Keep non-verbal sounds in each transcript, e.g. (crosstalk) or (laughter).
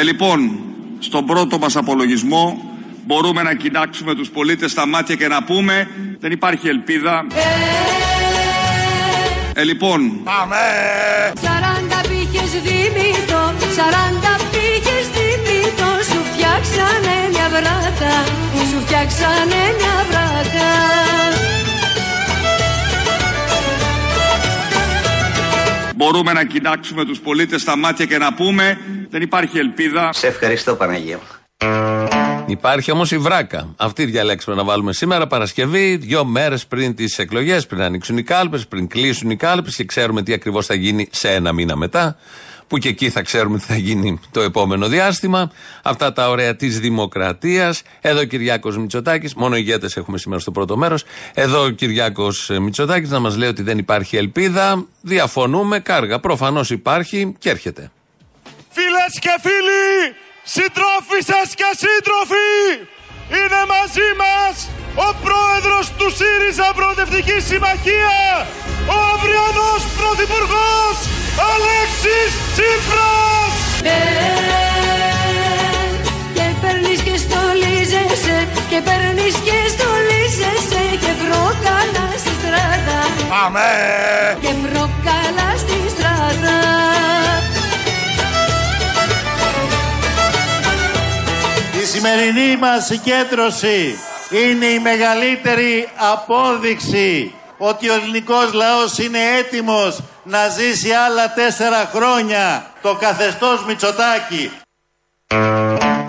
Ε, λοιπόν, στον πρώτο μας απολογισμό μπορούμε να κοιτάξουμε τους πολίτες στα μάτια και να πούμε δεν υπάρχει ελπίδα. Ε, λοιπόν. Πάμε! 40 πήγες δίμητο, 40 πήγες δίμητο, σου φτιάξανε μια βράτα, σου φτιάξανε μια βράτα. Μπορούμε να κοιτάξουμε τους πολίτες στα μάτια και να πούμε δεν υπάρχει ελπίδα. Σε ευχαριστώ Παναγία Υπάρχει όμως η βράκα. Αυτή διαλέξουμε να βάλουμε σήμερα, Παρασκευή, δύο μέρες πριν τις εκλογές, πριν ανοίξουν οι κάλπες, πριν κλείσουν οι κάλπες και ξέρουμε τι ακριβώς θα γίνει σε ένα μήνα μετά. Που και εκεί θα ξέρουμε τι θα γίνει το επόμενο διάστημα. Αυτά τα ωραία της δημοκρατίας. Εδώ ο Κυριάκος Μητσοτάκης, μόνο ηγέτες έχουμε σήμερα στο πρώτο μέρος. Εδώ ο Κυριάκος Μητσοτάκης να μας λέει ότι δεν υπάρχει ελπίδα. Διαφωνούμε, κάργα. Προφανώς υπάρχει και έρχεται. Φίλες και φίλοι, Συντρόφισσες και σύντροφοι, είναι μαζί μας ο πρόεδρος του ΣΥΡΙΖΑ Προοδευτικής Συμμαχίας, ο αυριανός πρωθυπουργός Αλέξης Τσίπρας. Ε, και παίρνεις και στολίζεσαι και παίρνεις και στολίζεσαι και βρόκαλα στη στράτα. Πάμε! Και βρόκαλα στη στράτα. σημερινή μας συγκέντρωση είναι η μεγαλύτερη απόδειξη ότι ο ελληνικός λαός είναι έτοιμος να ζήσει άλλα τέσσερα χρόνια το καθεστώς Μητσοτάκη.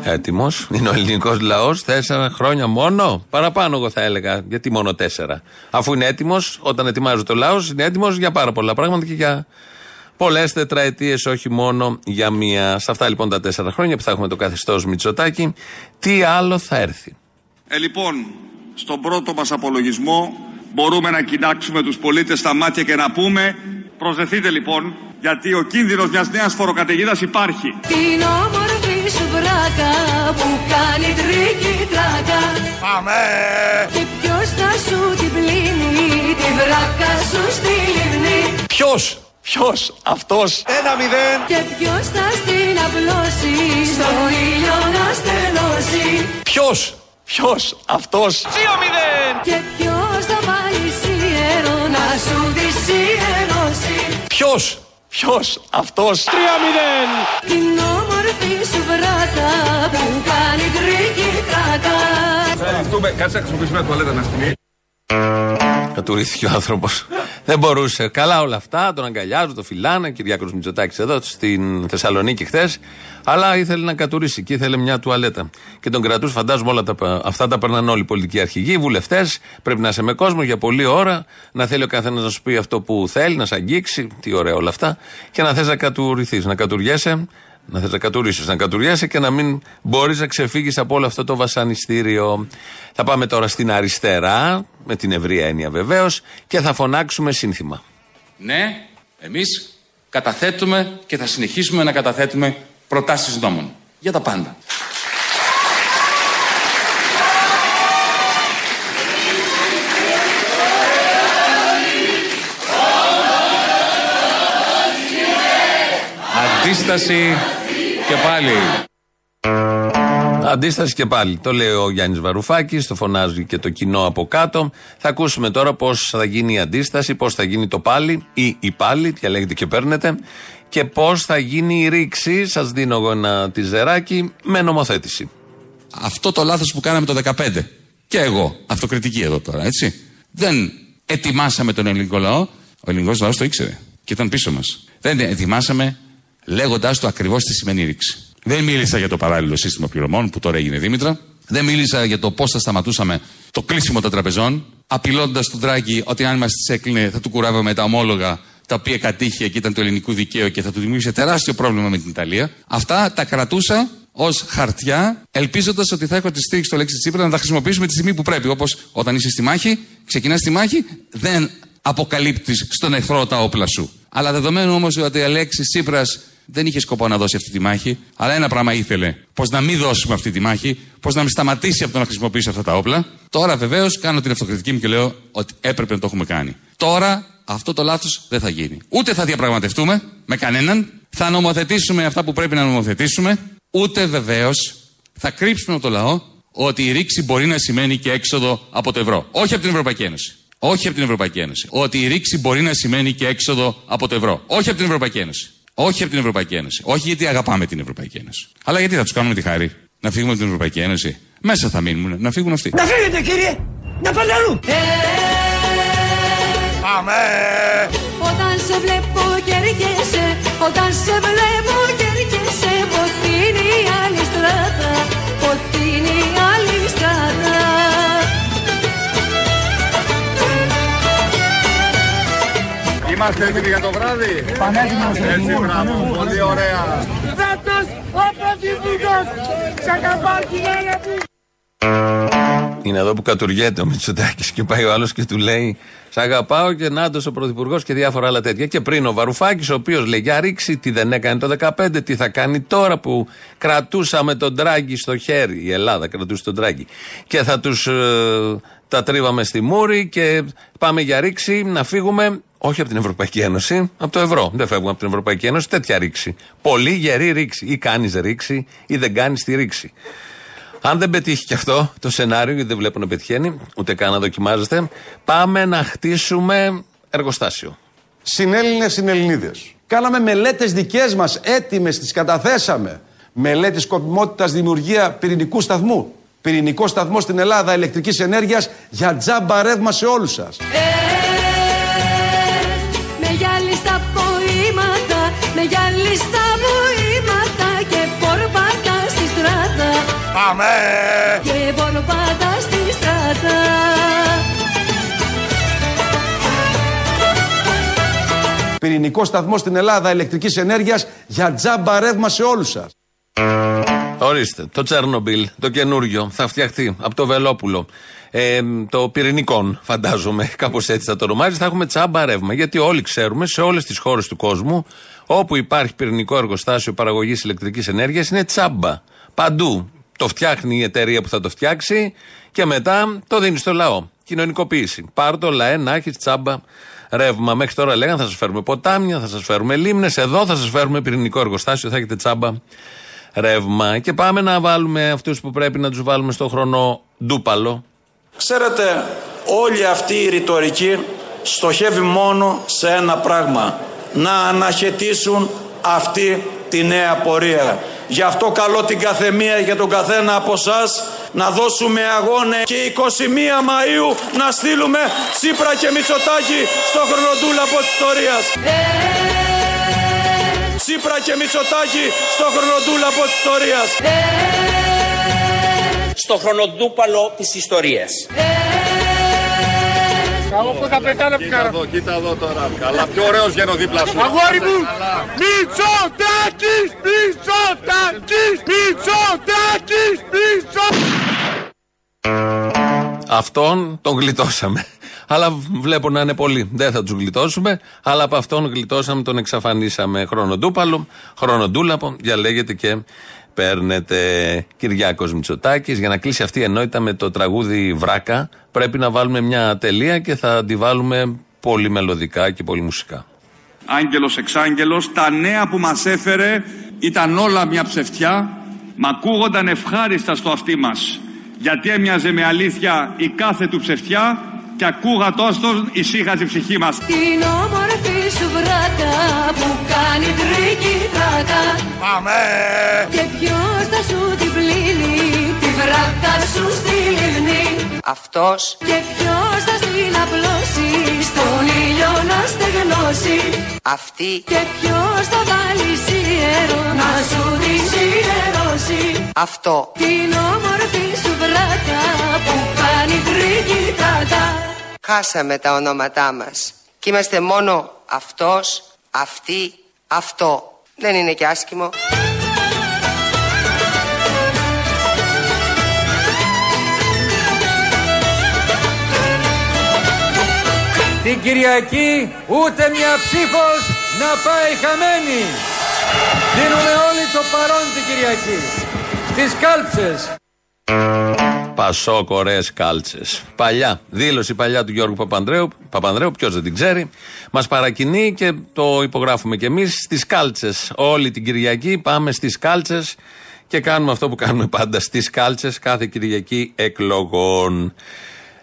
Έτοιμος; Είναι ο ελληνικός λαός. Τέσσερα χρόνια μόνο; Παραπάνω, εγώ θα έλεγα. Γιατί μόνο τέσσερα; Αφού είναι έτοιμος, όταν ετοιμάζει το λαός, είναι έτοιμος για πάρα πολλά πράγματα και για Πολλές τετραετίες, όχι μόνο για μία. Σε αυτά λοιπόν τα τέσσερα χρόνια που θα έχουμε το καθεστώς Μητσοτάκη, τι άλλο θα έρθει; Ε, λοιπόν, στον πρώτο μας απολογισμό μπορούμε να κοιτάξουμε τους πολίτες στα μάτια και να πούμε προσδεθείτε λοιπόν, γιατί ο κίνδυνος μιας νέας φοροκαταιγίδας υπάρχει. Την όμορφη σου βράκα που κάνει τρίκι τράκα. Πάμε! Και ποιος θα σου την πλύνει, τη βράκα σου στη λιμνή. Ποιος Ποιος αυτός; Ένα μηδέν. Και ποιος θα στην απλώσει. Στο ήλιο να στεγνώσει. Ποιος. Ποιος αυτός; Δύο μηδέν. Και Ποιος; Ποιος αυτός; Τρία μηδέν. Την όμορφη σου βράκα που κάνει τρίκι τράκα. Θα κάτσε να χρησιμοποιήσουμε τουαλέτα να στιγμή. Κατουρήθηκε ο άνθρωπος. Δεν μπορούσε. Καλά όλα αυτά, τον αγκαλιάζω, τον φυλάνε. Κυριάκος Μητσοτάκης εδώ στην Θεσσαλονίκη χθες. Αλλά ήθελε να κατουρήσει και ήθελε μια τουαλέτα. Και τον κρατούσε, φαντάζομαι όλα τα, αυτά τα περνάνε όλοι οι πολιτικοί αρχηγοί, οι βουλευτές. Πρέπει να είσαι με κόσμο για πολλή ώρα. Να θέλει ο καθένας να σου πει αυτό που θέλει, να σε αγγίξει. Τι ωραία όλα αυτά. Και να θες να κατουριθεί, να κατουριέσαι να θες να κατουρίσει, να κατουριέσαι και να μην μπορείς να ξεφύγεις από όλο αυτό το βασανιστήριο. Θα πάμε τώρα στην αριστερά, με την ευρία έννοια βεβαίως, και θα φωνάξουμε σύνθημα. Ναι, εμείς καταθέτουμε και θα συνεχίσουμε να καταθέτουμε προτάσεις νόμων. Για τα πάντα. Αντίσταση και πάλι. Αντίσταση και πάλι. Το λέει ο Γιάννης Βαρουφάκης, το φωνάζει και το κοινό από κάτω. Θα ακούσουμε τώρα πώς θα γίνει η αντίσταση, πώς θα γίνει το πάλι ή η πάλι, διαλέγετε και παίρνετε, και πώς θα γίνει η ρήξη. Σας δίνω εγώ ένα τυζεράκι με νομοθέτηση. Αυτό το λάθος που κάναμε το 2015. Και εγώ, αυτοκριτική εδώ τώρα, έτσι. Δεν ετοιμάσαμε τον ελληνικό λαό. Ο ελληνικός λαός το ήξερε και ήταν πίσω μας. Δεν ετοιμάσαμε λέγοντάς του ακριβώς τι σημαίνει ρήξη. Δεν μίλησα για το παράλληλο σύστημα πληρωμών που τώρα έγινε Δήμητρα. Δεν μίλησα για το πώς θα σταματούσαμε το κλείσιμο των τραπεζών, απειλώντας τον Τράγκη ότι αν μας τις έκλεινε θα του κουράβαμε τα ομόλογα τα οποία κατήχε και ήταν του ελληνικού δικαίου και θα του δημιούργησε τεράστιο πρόβλημα με την Ιταλία. Αυτά τα κρατούσα ως χαρτιά, ελπίζοντας ότι θα έχω τη στήριξη στο λέξη Τσίπρα να τα χρησιμοποιήσουμε τη στιγμή που πρέπει. Όπως όταν είσαι στη μάχη, ξεκινάς τη μάχη, δεν αποκαλύπτεις στον εχθρό τα όπλα σου. Αλλά δεδομένου όμως ότι η Αλέξης Τσίπρας δεν είχε σκοπό να δώσει αυτή τη μάχη, αλλά ένα πράγμα ήθελε. Πώς να μην δώσουμε αυτή τη μάχη, πώς να μην σταματήσει από το να χρησιμοποιήσει αυτά τα όπλα. Τώρα βεβαίως κάνω την αυτοκριτική μου και λέω ότι έπρεπε να το έχουμε κάνει. Τώρα αυτό το λάθος δεν θα γίνει. Ούτε θα διαπραγματευτούμε με κανέναν. Θα νομοθετήσουμε αυτά που πρέπει να νομοθετήσουμε. ούτε βεβαίως θα κρύψουμε από το λαό ότι η ρήξη μπορεί να σημαίνει και έξοδο από το ευρώ. Όχι από την Ευρωπαϊκή Ένωση. Όχι από την Ευρωπαϊκή Ένωση. Ότι η ρήξη μπορεί να σημαίνει και έξοδο από το ευρώ. Όχι από την Ευρωπαϊκή Ένωση. Όχι από την Ευρωπαϊκή Ένωση. Όχι γιατί αγαπάμε την Ευρωπαϊκή Ένωση. Αλλά γιατί θα του κάνουμε τη χάρη. Να φύγουμε από την Ευρωπαϊκή Ένωση. Μέσα θα μείνουν. Να φύγουν αυτοί. Να φύγετε κύριε! Να πάτε αλλού! Πάμε! Όταν σε βλέπω και έρχεσαι, όταν σε βλέπω και έρχεσαι, ότι είναι η άλλη στράτα, Είμαστε έτοιμοι για το βράδυ; Πανέτοιμος. Έτσι, μπράβο. Πολύ ωραία. Φέτος ο Πρωθυπουργός! Σ' αγαπάω κυρία μου! Είναι εδώ που κατουργέται ο Μητσοτάκης και πάει ο άλλος και του λέει: Σ' αγαπάω και Νάντος ο Πρωθυπουργός και διάφορα άλλα τέτοια. Και πριν ο Βαρουφάκης, ο οποίος λέει: Για ρίξει, τι δεν έκανε το 2015, τι θα κάνει τώρα που κρατούσαμε τον τράγκη στο χέρι. Η Ελλάδα κρατούσε τον τράγκη. Και θα τους ε, τα τρίβαμε στη μούρη και πάμε για ρήξη να φύγουμε. Όχι από την Ευρωπαϊκή Ένωση, από το ευρώ. Δεν φεύγουμε από την Ευρωπαϊκή Ένωση, τέτοια ρήξη. Πολύ γερή ρήξη. Ή κάνεις ρήξη ή δεν κάνεις τη ρήξη. Αν δεν πετύχει και αυτό το σενάριο, γιατί δεν βλέπω να πετυχαίνει, ούτε καν να δοκιμάζεστε, πάμε να χτίσουμε εργοστάσιο. Συνέλληνες, συνελληνίδες. Κάναμε μελέτες δικές μας, έτοιμες, τις καταθέσαμε. Μελέτη σκοπιμότητας δημιουργία πυρηνικού σταθμού. Πυρηνικό σταθμό στην Ελλάδα ηλεκτρικής ενέργειας για τζάμπα ρεύμα σε όλους σας. Πάμε! Και πορπάτα στη στράτα. Πυρηνικό σταθμό στην Ελλάδα ηλεκτρικής ενέργειας για τζάμπα ρεύμα σε όλους σας. Ορίστε, το Τσέρνομπιλ, το καινούριο, θα φτιαχτεί από το Βελόπουλο. Ε, το πυρηνικόν, φαντάζομαι, (laughs) κάπως έτσι θα το ονομάζει. Θα έχουμε τσάμπα ρεύμα. Γιατί όλοι ξέρουμε σε όλες τις χώρες του κόσμου, όπου υπάρχει πυρηνικό εργοστάσιο παραγωγής ηλεκτρικής ενέργειας, είναι τσάμπα. Παντού. Το φτιάχνει η εταιρεία που θα το φτιάξει και μετά το δίνει στο λαό. Κοινωνικοποίηση. Πάρ το λαέ να έχεις τσάμπα ρεύμα. Μέχρι τώρα λέγανε θα σας φέρουμε ποτάμια, θα σας φέρουμε λίμνες. Εδώ θα σας φέρουμε πυρηνικό εργοστάσιο, θα έχετε τσάμπα ρεύμα. Και πάμε να βάλουμε αυτούς που πρέπει να τους βάλουμε στο χρόνο ντούπαλο. Ξέρετε, όλη αυτή η ρητορική στοχεύει μόνο σε ένα πράγμα. Να αναχαιτήσουν αυτή τη νέα πορεία. Γι' αυτό καλώ την καθεμία και τον καθένα από εσά να δώσουμε αγώνε και 21 Μαΐου να στείλουμε Τσίπρα και Μητσοτάκη στο χρονοτούλαπο της ιστορίας. Τσίπρα και Μητσοτάκη στο χρονοτούλαπο της ιστορίας. στο χρονοτούπαλο της ιστορίας. Εγώ που θα πετάνε από την Κοίτα καρα. εδώ, κοίτα εδώ τώρα. Καλά, πιο ωραίος βγαίνω δίπλα σου. Αγόρι μου! Καλά. Μητσοτάκης! Μητσοτάκης! Μητσοτάκης! Μητσοτάκης! Αυτόν τον γλιτώσαμε. Αλλά βλέπω να είναι πολλοί. Δεν θα τους γλιτώσουμε, αλλά από αυτόν γλιτώσαμε, τον εξαφανίσαμε. Χρονοτούπαλο, χρονοτούλαπο, διαλέγετε και παίρνετε. Κυριάκος Μητσοτάκης. Για να κλείσει αυτή η ενότητα με το τραγούδι Βράκα, πρέπει να βάλουμε μια τελεία και θα τη βάλουμε πολύ μελωδικά και πολύ μουσικά. Άγγελος εξάγγελος, τα νέα που μας έφερε ήταν όλα μια ψευτιά, μα ακούγονταν ευχάριστα στο αυτί μας, γιατί έμοιαζε με αλήθεια η κάθε του ψευτιά και ακούγοντάς τον ησύχαζε η ψυχή μας. Την όμορφη σου βράκα που κάνει τρίκι τράκα Πάμε! Και ποιος θα σου την πλύνει τη βράκα σου στη λιμνή Αυτός. Και ποιος θα στην απλώσει στον ήλιο να στεγνώσει. Αυτή. Και ποιος θα βάλει σίδερο να σου τη σιδερώσει. Αυτό. Την όμορφη σου βράκα που κάνει τρίκι τράκα χάσαμε τα ονόματά μας και είμαστε μόνο αυτός, αυτή, αυτό. Δεν είναι και άσχημο. Την Κυριακή ούτε μια ψήφος να πάει χαμένη. Δίνουμε όλοι το παρόν την Κυριακή. Στις κάλψες. Πασό, κορέ, κάλτσες. Παλιά, δήλωση παλιά του Γιώργου Παπανδρέου. Παπανδρέου, ποιος δεν την ξέρει. Μας παρακινεί και το υπογράφουμε κι εμείς στις κάλτσες. Όλη την Κυριακή πάμε στις κάλτσες και κάνουμε αυτό που κάνουμε πάντα στις κάλτσες κάθε Κυριακή εκλογών.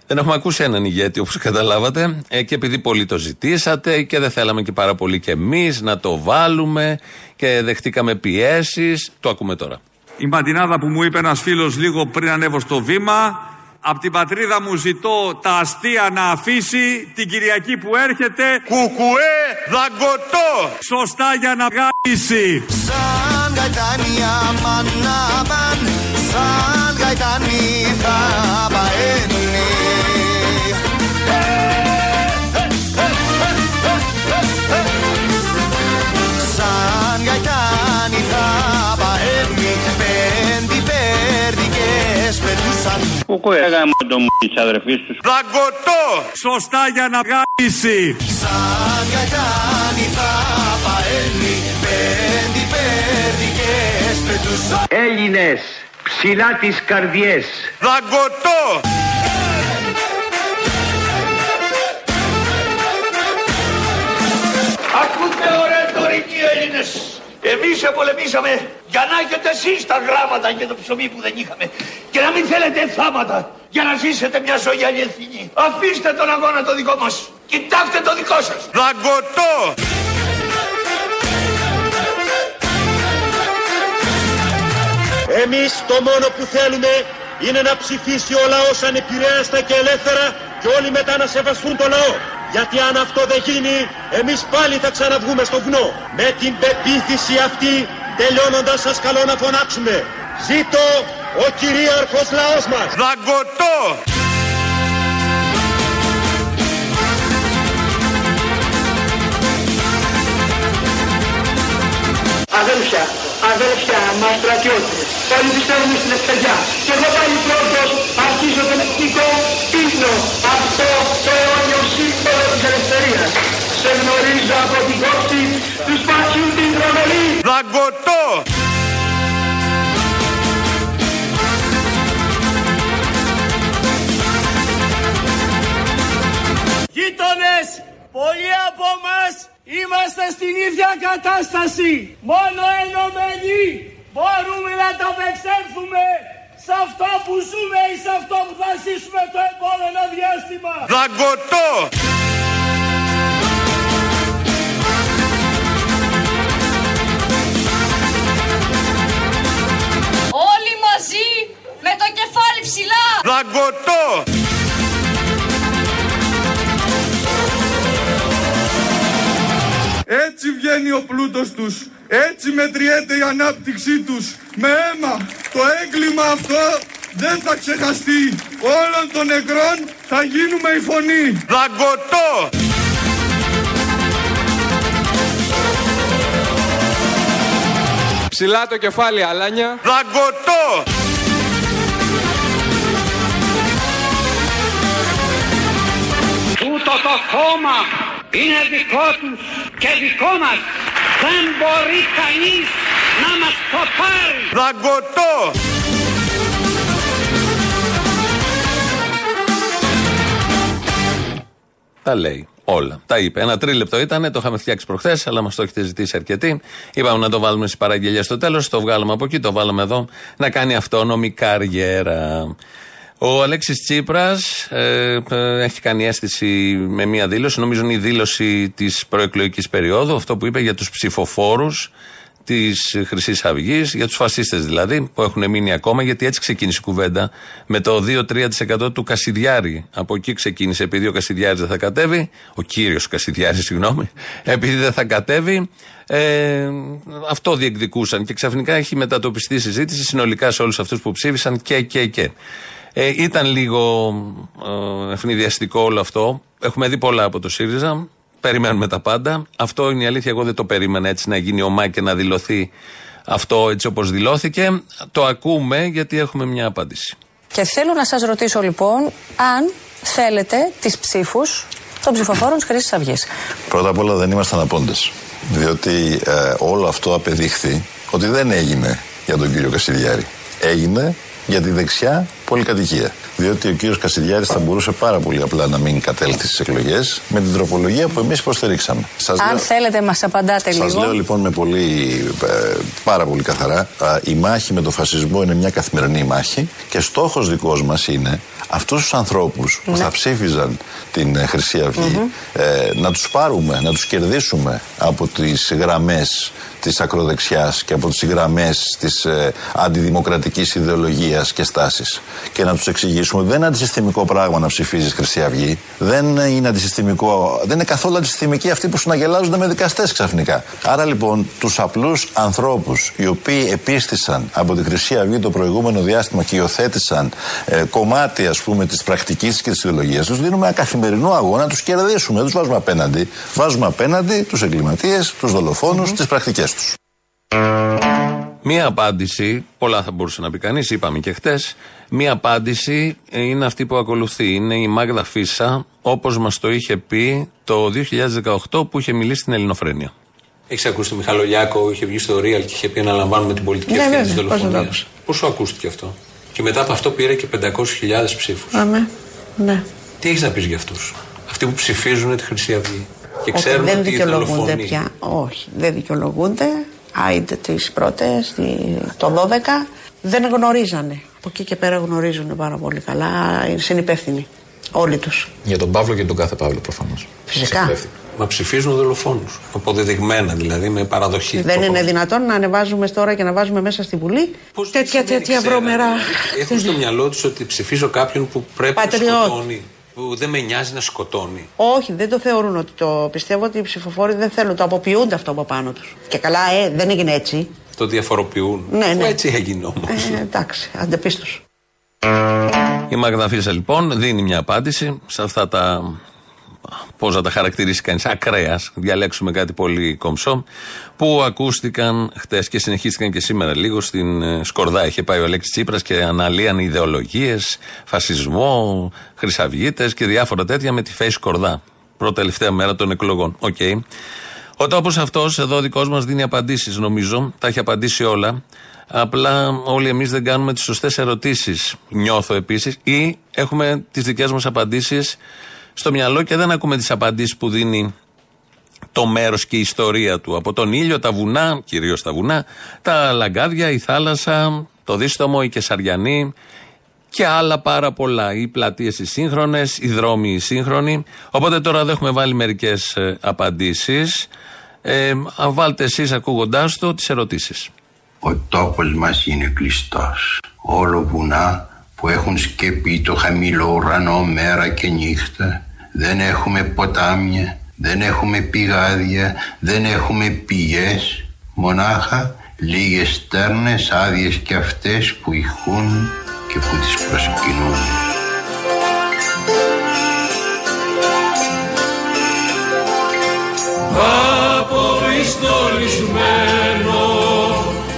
Δεν έχουμε ακούσει έναν ηγέτη όπως καταλάβατε ε, και επειδή πολύ το ζητήσατε και δεν θέλαμε και πάρα πολύ κι εμείς να το βάλουμε και δεχτήκαμε πιέσεις. Το ακούμε τώρα. Η ματινάδα που μου είπε ένας φίλος λίγο πριν ανέβω στο βήμα Απ' την πατρίδα μου ζητώ τα αστεία να αφήσει την Κυριακή που έρχεται Κουκουέ δαγκωτό. Σωστά για να γάμισει. Σαν γαϊτάνια μανάμαν Σαν γαϊτάνι θα παένει πετούσαν Κουκουέ γάμο το μου της αδερφής τους. Δαγκωτό Σωστά για να γάμισει. Σαν γαϊτάνι θα παένει Πέντε πέρδικες πετούσαν Έλληνες, ψηλά τις καρδιές. Δαγκωτό Εμείς επολεμήσαμε για να έχετε εσείς τα γράμματα και το ψωμί που δεν είχαμε. Και να μην θέλετε θάματα για να ζήσετε μια ζωή αληθινή. Αφήστε τον αγώνα το δικό μας. Κοιτάξτε το δικό σας. Δαγκωτό Εμείς το μόνο που θέλουμε είναι να ψηφίσει ο λαός ανεπηρέαστα και ελεύθερα και όλοι μετά να σεβαστούν το λαό. Γιατί αν αυτό δεν γίνει, εμείς πάλι θα ξαναβγούμε στο βουνό. Με την πεποίθηση αυτή, τελειώνοντας σας καλώ να φωνάξουμε. Ζήτω ο κυρίαρχος λαός μας. Δαγκωτό Αδέλφια, αδέλφια μας στρατιώτες, όλοι πιστεύουμε στην ευκαιριά. Και εγώ πάλι πρώτος αρχίζω τον εθνικό ύμνο, αυτό το αιώνιο σύμβολο της ελευθερίας. Σε γνωρίζω από την κόψη τους σπασιού την τρομερή. Δαγκωτό Γείτονες, πολλοί από μας είμαστε στην ίδια κατάσταση. Μόνο ενωμένοι μπορούμε να τα απεξέλθουμε σε αυτό που ζούμε ή σε αυτό που θα ζήσουμε το επόμενο διάστημα. Δαγκωτό Όλοι μαζί με το κεφάλι ψηλά Δαγκωτό Έτσι βγαίνει ο πλούτος τους. Έτσι μετριέται η ανάπτυξή τους. Με αίμα Το έγκλημα αυτό δεν θα ξεχαστεί. Όλων των νεκρών θα γίνουμε η φωνή. Δαγκωτό Ψηλά το κεφάλι, αλάνια. Δαγκωτό Τούτο το κόμμα είναι δικό τους και δικό μας. Δεν μπορεί κανείς να μας το πάρει. Δαγκωτό Τα λέει όλα. Τα είπε. Ένα τρίλεπτο ήταν, το είχαμε φτιάξει προχθές, αλλά μας το έχετε ζητήσει αρκετοί. Είπαμε να το βάλουμε στις παραγγελίες στο τέλος, το βγάλαμε από εκεί, το βάλαμε εδώ, να κάνει αυτόνομη καριέρα. Ο Αλέξης Τσίπρας ε, ε, έχει κάνει αίσθηση με μία δήλωση, νομίζω είναι η δήλωση της προεκλογικής περίοδου, αυτό που είπε για τους ψηφοφόρους της Χρυσής Αυγής, για τους φασίστες δηλαδή, που έχουν μείνει ακόμα, γιατί έτσι ξεκίνησε η κουβέντα. Με το 2-3% του Κασιδιάρη. Από εκεί ξεκίνησε, επειδή ο Κασιδιάρης δεν θα κατέβει, ο κύριος Κασιδιάρης, συγγνώμη, επειδή δεν θα κατέβει, ε, αυτό διεκδικούσαν. Και ξαφνικά έχει μετατοπιστεί η συζήτηση συνολικά σε όλους αυτούς που ψήφισαν και, και, και. Ε, ήταν λίγο ε, ευνηδιαστικό όλο αυτό. Έχουμε δει πολλά από το ΣΥΡΙΖΑ. Περιμένουμε τα πάντα. Αυτό είναι η αλήθεια. Εγώ δεν το περίμενα έτσι να γίνει ομά και να δηλωθεί αυτό έτσι όπως δηλώθηκε. Το ακούμε γιατί έχουμε μια απάντηση. Και θέλω να σας ρωτήσω λοιπόν αν θέλετε τις ψήφους των ψηφοφόρων της Χρήσης Αυγής. Πρώτα απ' όλα δεν ήμασταν απόντες. Διότι ε, όλο αυτό απεδείχθη ότι δεν έγινε για τον κύριο Κασιδιάρη. έγινε για τη δεξιά πολυκατοικία. Διότι ο κύριος Κασιδιάρης θα μπορούσε πάρα πολύ απλά να μην κατέλθει στις εκλογές με την τροπολογία που εμείς υποστηρίξαμε. Σας Αν λέω- θέλετε, μας απαντάτε Σας λίγο. λέω λοιπόν με πολύ, ε, πάρα πολύ καθαρά, α, η μάχη με τον φασισμό είναι μια καθημερινή μάχη και στόχος δικός μας είναι αυτούς τους ανθρώπους που Ναι. θα ψήφιζαν την ε, Χρυσή Αυγή, ε, να τους πάρουμε, να τους κερδίσουμε από τις γραμμές της ακροδεξιάς και από τις γραμμές της ε, αντιδημοκρατικής ιδεολογίας και στάσης και να τους εξηγήσουμε ότι δεν είναι αντισυστημικό πράγμα να ψηφίζεις Χρυσή Αυγή, δεν είναι αντισυστημικό, δεν είναι καθόλου αντισυστημικοί αυτοί που συναγελάζονται με δικαστές ξαφνικά. Άρα λοιπόν τους απλούς ανθρώπους οι οποίοι επίστησαν από τη Χρυσή Αυγή το προηγούμενο διάστημα και υιοθέτησαν ε, κομμάτι ας πούμε της πρακτικής και της ιδεολογίας τους δίνουμε ένα καθημερινό αγώνα να τους κερδίσουμε, δεν τους βάζουμε απέναντι. Βάζουμε απέναντι τους εγκληματίες, τους δολοφόνους, τις πρακτικές τους. Μία απάντηση, πολλά θα μπορούσε να πει κανείς, είπαμε και χτες. Μία απάντηση ε, είναι αυτή που ακολουθεί. Είναι η Μάγδα Φίσα, όπως μας το είχε πει το 2018 που είχε μιλήσει στην Ελληνοφρένεια. Έχεις ακούσει τον Μιχαλολιάκο, είχε βγει στο Real και είχε πει αναλαμβάνουμε την πολιτική Ναι, ευθύνη της βέβαια, πώς δεν το δολοφονίας. άκουσα. Πώς σου ακούστηκε αυτό; Και μετά από αυτό πήρε και 500.000 ψήφους. Αμέ. Ναι. Τι έχεις να πεις για αυτούς; Αυτοί που ψηφίζουν τη Χρυσή Αυγή. Και Όχι, ξέρουν δεν ότι η δικαιολογούνται δολοφονία. πια. Όχι, δεν δικαιολογούνται. Άιντε τις πρώτες, το 12, δεν γνωρίζανε. Από εκεί και πέρα γνωρίζουν πάρα πολύ καλά. Είναι συνυπεύθυνοι. Όλοι τους. Για τον Παύλο και τον κάθε Παύλο προφανώς. Φυσικά. Μα ψηφίζουν δολοφόνους. Αποδεδειγμένα δηλαδή, με παραδοχή. Δεν είναι δυνατόν να ανεβάζουμε τώρα και να βάζουμε μέσα στη Βουλή τέτοια, τέτοια βρώμερα. Έχουν στο μυαλό τους ότι ψηφίζω κάποιον που πρέπει να Πατριώτη. σκοτώνει. Που δεν με νοιάζει να σκοτώνει. Όχι, δεν το θεωρούν ότι το πιστεύω ότι οι ψηφοφόροι δεν θέλουν. Το αποποιούνται αυτό από πάνω τους. Και καλά, ε, δεν έγινε έτσι. Το διαφοροποιούν. Ναι, Αφού ναι. Έτσι έγινε όμως. Ε, εντάξει, αντεπίστως. Η Μαγδαφίσα λοιπόν δίνει μια απάντηση σε αυτά τα. Πώς να τα χαρακτηρίσει κανείς, ακραίας. Διαλέξουμε κάτι πολύ κομψό. Που ακούστηκαν χτες και συνεχίστηκαν και σήμερα λίγο στην ε, Σκορδά. Είχε πάει ο Αλέξης Τσίπρας και αναλύανε ιδεολογίες, φασισμό, χρυσαυγίτες και διάφορα τέτοια με τη Φαίη Σκορδά. Πρώτη τελευταία μέρα των εκλογών. Οκ. Ο τόπο αυτός, εδώ ο δικός μας δίνει απαντήσεις, νομίζω. Τα έχει απαντήσει όλα. Απλά όλοι εμείς δεν κάνουμε τις σωστές ερωτήσεις. Νιώθω επίσης. Ή έχουμε τις δικές μας απαντήσεις στο μυαλό και δεν ακούμε τις απαντήσεις που δίνει το μέρος και η ιστορία του. Από τον ήλιο, τα βουνά, κυρίως τα βουνά, τα λαγκάδια, η θάλασσα, το δίστομο, η Κεσαριανή και άλλα πάρα πολλά. Οι πλατείες οι σύγχρονες, οι δρόμοι οι σύγχρονοι. Οπότε τώρα εδώ έχουμε βάλει μερικές απαντήσεις. Ε, α, βάλτε εσείς ακούγοντάς το τις ερωτήσεις. Ο τόπος μας είναι κλειστός. Όλο βουνά που έχουν σκεπεί το χαμηλό ουρανό μέρα και νύχτα. Δεν έχουμε ποτάμια, δεν έχουμε πηγάδια, δεν έχουμε πηγές. Μονάχα λίγες στέρνες άδειες και αυτές που ηχούν και που τις προσκυνούν. Απορριστολισμένο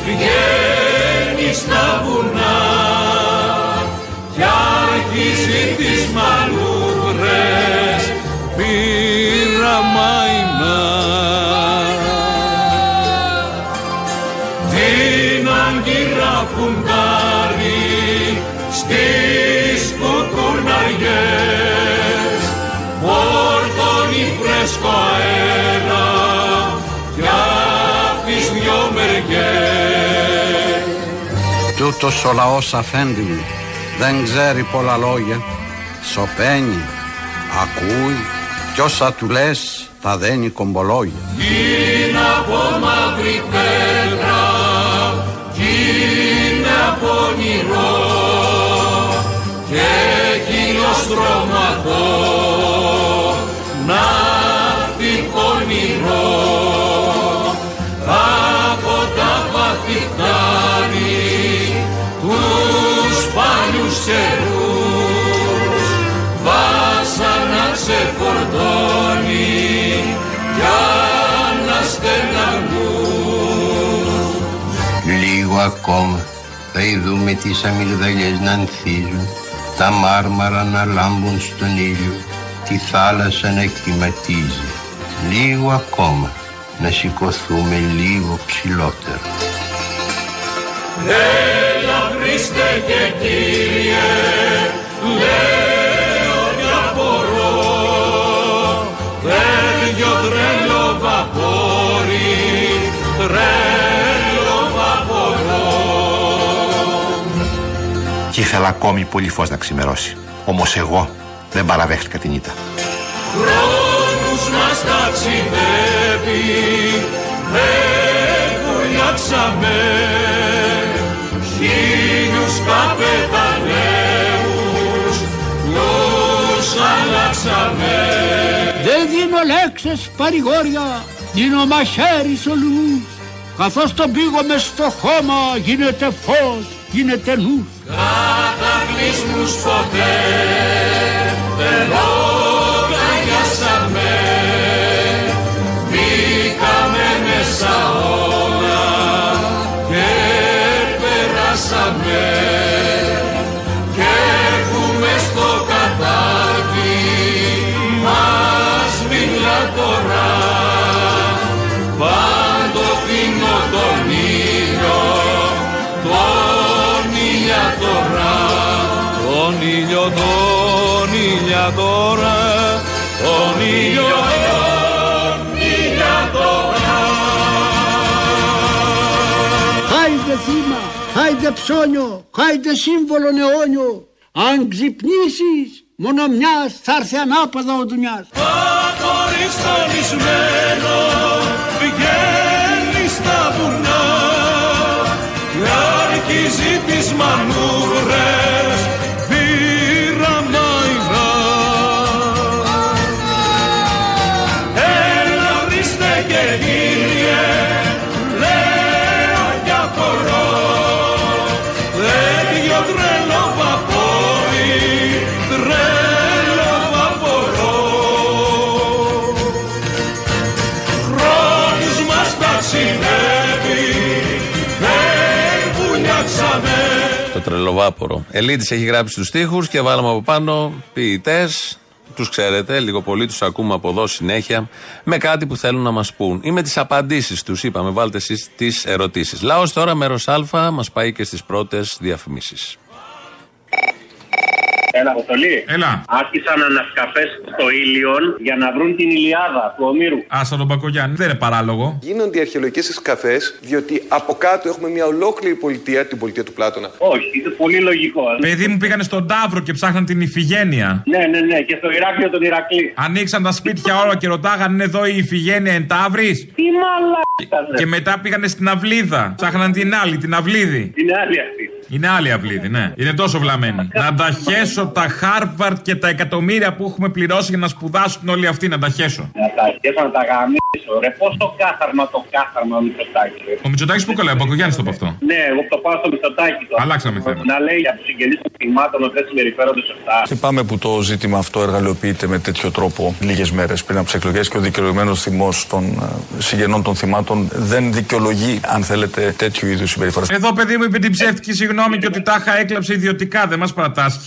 βγαίνεις στα βουνά πειραμαϊνά. Την αγκύρα φουντάρει στις κουκουναριές πόρτωνει φρέσκο αέρα κι απ' τις δυο μεριές. Τούτος ο λαός αφέντη μου δεν ξέρει πολλά λόγια Σωπαίνει, ακούει κι όσα του λες τα δένει κομπολόγια. Είναι από μαύρη ακόμα θα ειδούμε τις αμυγδαλιές να ανθίζουν, τα μάρμαρα να λάμπουν στον ήλιο, τη θάλασσα να κυματίζει. Λίγο ακόμα να σηκωθούμε λίγο ψηλότερα. Έλα βρε Χριστέ και Κύριε, ήθελα ακόμη πολύ φως να ξημερώσει. Όμως εγώ δεν παραδέχτηκα την ήττα. Χρόνους μας ταξιδεύει, δεν βουλιάξαμε, χίλιους καπεταναίους, τους αλλάξαμε. Δεν δίνω λέξεις παρηγόρια, δίνω μαχαίρι σε όλους. Καθώς τον πήγω μες στο χώμα γίνεται φως, γίνεται νους. Κατακλυσμούς ποτέ δεν χάιντε ψώνιο, χάιντε σύμβολο αιώνιο. Αν ξυπνήσεις, μόνο μιας θα έρθει ανάποδα ο δουλειάς. Αχωριστονισμένο πηγαίνει στα βουνά και αρχίζει τις μανούρες Το τρελοβάπορο. Ελίτης έχει γράψει τους τοίχου και βάλαμε από πάνω ποιητές. Τους ξέρετε, λίγο πολύ τους ακούμε από εδώ συνέχεια με κάτι που θέλουν να μας πούν ή με τις απαντήσεις τους. Είπαμε, βάλτε εσείς τις ερωτήσεις. Λαός τώρα, μέρος Α, μας πάει και στις πρώτες διαφημίσεις. Έλα, Αποστολή. Έλα. Άρχισαν ανασκαφές στο Ήλιον για να βρουν την Ηλιάδα του Ομήρου. Άσα τον Μπακογιάννη, δεν είναι παράλογο. Γίνονται οι αρχαιολογικές σκαφέ, διότι από κάτω έχουμε μια ολόκληρη πολιτεία, την πολιτεία του Πλάτωνα. Όχι, είναι πολύ λογικό. Παιδί μου πήγανε στον Ταύρο και ψάχναν την Ιφηγένεια. Ναι, ναι, ναι, και στο Ηράκλειο τον Ηρακλή. Ανοίξαν τα σπίτια όλα και ρωτάγαν είναι εδώ η Ιφηγένεια εν Ταύροις; Τι μαλάκα. Και μετά πήγανε στην Αυλίδα. Ψάχναν την άλλη, την Αυλίδη. Είναι άλλη αυτή. Είναι άλλη αυλίδη, ναι. Είναι τόσο βλαμμένη. να τα χέσω τα Χάρβαρντ και τα εκατομμύρια που έχουμε πληρώσει για να σπουδάσουν όλοι αυτοί. Να τα χέσω. Να τα αρχίσω να τα γαμήσω. Ρε, πώ το κάθαρμα το κάθαρμα ο Μητσοτάκης. Ρε. Ο Μητσοτάκης που κολλάει, ο Μπακογιάννης το από αυτό. Ναι, εγώ το πάω στο Μητσοτάκη τώρα. Αλλάξαμε θέμα. Να λέει για τους συγγενείς των θυμάτων ότι δεν συμπεριφέρονται σωστά. Λυπάμαι που το ζήτημα αυτό εργαλειοποιείται με τέτοιο τρόπο λίγες μέρες πριν από τις εκλογές και ο δικαιολογημένος θυμός των ε, συγγενών των θυμάτων δεν δικαιολογεί, αν θέλετε, τέτοιου είδους συμπεριφορέ. Εδώ, παιδί μου, είπε την ψεύτικη συγγνώμη και ότι τάχα έκλαψε ιδιωτικά. Δεν μας παρατάς.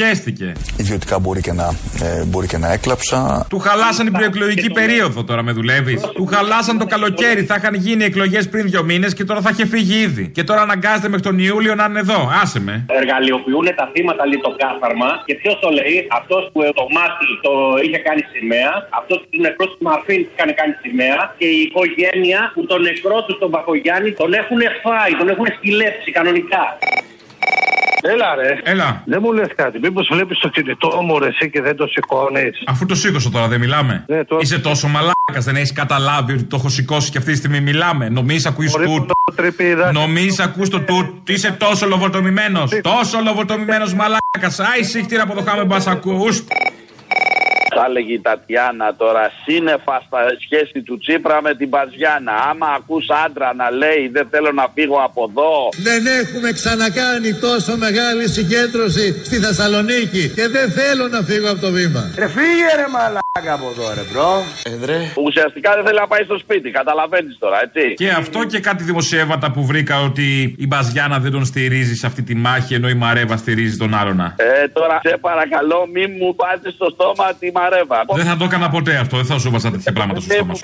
Σχέστηκε. Ιδιωτικά μπορεί και να, ε, μπορεί και να έκλαψα. Του χαλάσαν την προεκλογική περίοδο τώρα με δουλεύεις. Του χαλάσαν το καλοκαίρι. Θα είχαν γίνει εκλογές πριν δύο μήνες και τώρα θα είχε φύγει ήδη. Και τώρα αναγκάζεται μέχρι τον Ιούλιο να είναι εδώ. Άσε με. Εργαλειοποιούν τα θύματα λέει το κάθαρμα και ποιος το λέει, αυτός που το μάτι το είχε κάνει σημαία, αυτός που νεκρός του Μαρφίν είχαν κάνει σημαία και η οικογένεια που τον νεκρό του τον Πακογιάννη τον έχουν φάει, τον έχουν σκυλέψει κανονικά. Έλα ρε. Έλα. Δεν μου λες κάτι. Μήπως βλέπεις το κινητό μου ρε, εσύ και δεν το σηκώνεις; Αφού το σήκωσα τώρα, δεν μιλάμε. Ναι, τώρα- Είσαι τόσο μαλάκας, δεν έχεις καταλάβει ότι το έχω σηκώσει και αυτή τη στιγμή μιλάμε. Νομίζεις ακούει Μπορεί τούτ. το τρυπίδα. Νομίζεις ακούς το τούτ. Είσαι τόσο λοβοτομημένος. Τόσο λοβοτομημένος μαλάκας. Άι σύχτηρα από το χάμε μπα ακούς. Θα έλεγε η Τατιάνα τώρα σύννεφα στη σχέση του Τσίπρα με την Μπαζιάνα. Άμα ακούς άντρα να λέει δεν θέλω να φύγω από εδώ. Δεν έχουμε ξανακάνει τόσο μεγάλη συγκέντρωση στη Θεσσαλονίκη και δεν θέλω να φύγω από το βήμα. Ρε φύγε ρε μαλάκα από εδώ ρε bro. Ουσιαστικά δεν θέλει να πάει στο σπίτι, καταλαβαίνεις τώρα έτσι. Και αυτό και κάτι δημοσιεύματα που βρήκα ότι η Μπαζιάνα δεν τον στηρίζει σε αυτή τη μάχη ενώ η Μαρέβα στηρίζει τον άντρα. Ε, τώρα σε παρακαλώ μην μου πάτε στο στόμα τη Μαρέβα. Δεν θα το έκανα ποτέ αυτό, δεν θα σου βάζα τέτοια πράγματα στο στόμα σου.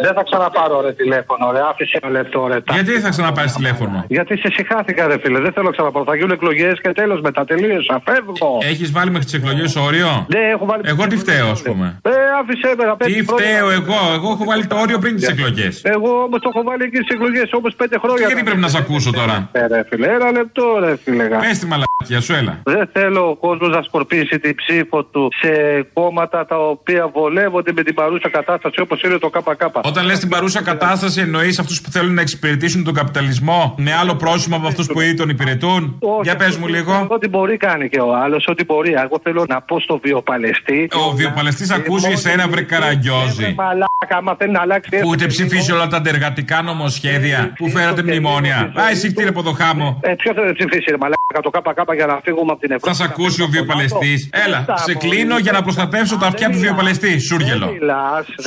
Δεν θα ξαναπάρω ρε τηλέφωνο, ρε. Άφησε ένα λεπτό, ρε. Γιατί θα ξαναπάρεις τηλέφωνο; Γιατί σε συχάθηκα, ρε φίλε. Δεν θέλω να ξαναπάρω. Θα γίνουν εκλογές και τέλος μετά. Τελείωσα. Φεύγω. Έχεις βάλει μέχρι τις εκλογές όριο; Ναι, έχω βάλει. Εγώ τι φταίω, ας πούμε. Ε, άφησε με να Τι φταίω εγώ, εγώ έχω βάλει το όριο πριν τις εκλογές. Εγώ όμως το έχω βάλει εκεί στις εκλογές όπως πέντε χρόνια. Γιατί πρέπει να σε ακούσω τώρα; Ε, ρε φίλε, ένα λεπτό, ρε φίλε. Πες τη μαλακία σου, έλα. Δεν θέλω ο κόσμος να σκορπίσει την ψήφο του σε κόμματα τα οποία βολεύονται με την παρούσα κατάσταση όπως είναι το ΚΚ. Όταν λες την παρούσα κατάσταση, εννοείς αυτούς που θέλουν να εξυπηρετήσουν τον καπιταλισμό με άλλο πρόσημο από αυτούς που ήδη τον υπηρετούν; Για πες μου λίγο. Ό,τι μπορεί κάνει και ο άλλος, ό,τι μπορεί. Εγώ θέλω να πω στο βιοπαλαιστή. Ο βιοπαλαιστής ακούσει εσένα, βρε καραγκιόζη. Μαλάκα, άμα θέλει να αλλάξει. Που ούτε ψηφίσει όλα τα αντεργατικά νομοσχέδια που φέρατε μνημόνια. Α, εσύ κτήρε από το χάμο. Ε, ποιο θέλει να ψηφίσει, ρε Μαλάκα, το ΚΚ για να φύγουμε από την Ευρώπη. Θα σε ακούσει ο βιοπαλαιστής. Έλα, σε κλείνω για να προστατεύσω τα αυτιά του βιοπαλαιστή. Σούργελο.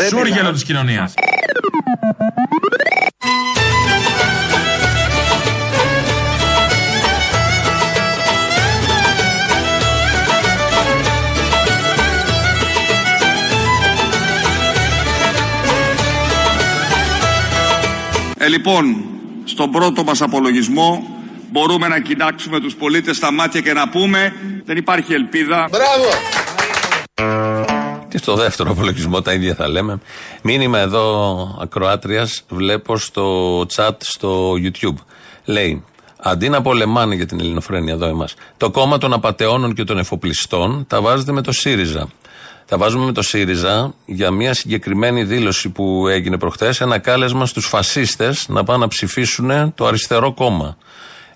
Σούργελο της κοινωνίας. Ε, λοιπόν, στον πρώτο μας απολογισμό μπορούμε να κοιτάξουμε τους πολίτες στα μάτια και να πούμε δεν υπάρχει ελπίδα. Μπράβο! Και στο δεύτερο απολογισμό τα ίδια θα λέμε. Μήνυμα εδώ ακροάτριας βλέπω στο chat στο YouTube. Λέει, αντί να πολεμάνε για την ελληνοφρένεια εδώ εμάς, το κόμμα των απαταιώνων και των εφοπλιστών τα βάζετε με το ΣΥΡΙΖΑ. Τα βάζουμε με το ΣΥΡΙΖΑ για μια συγκεκριμένη δήλωση που έγινε προχθές, ένα κάλεσμα στους φασίστες να πάνε να ψηφίσουν το αριστερό κόμμα.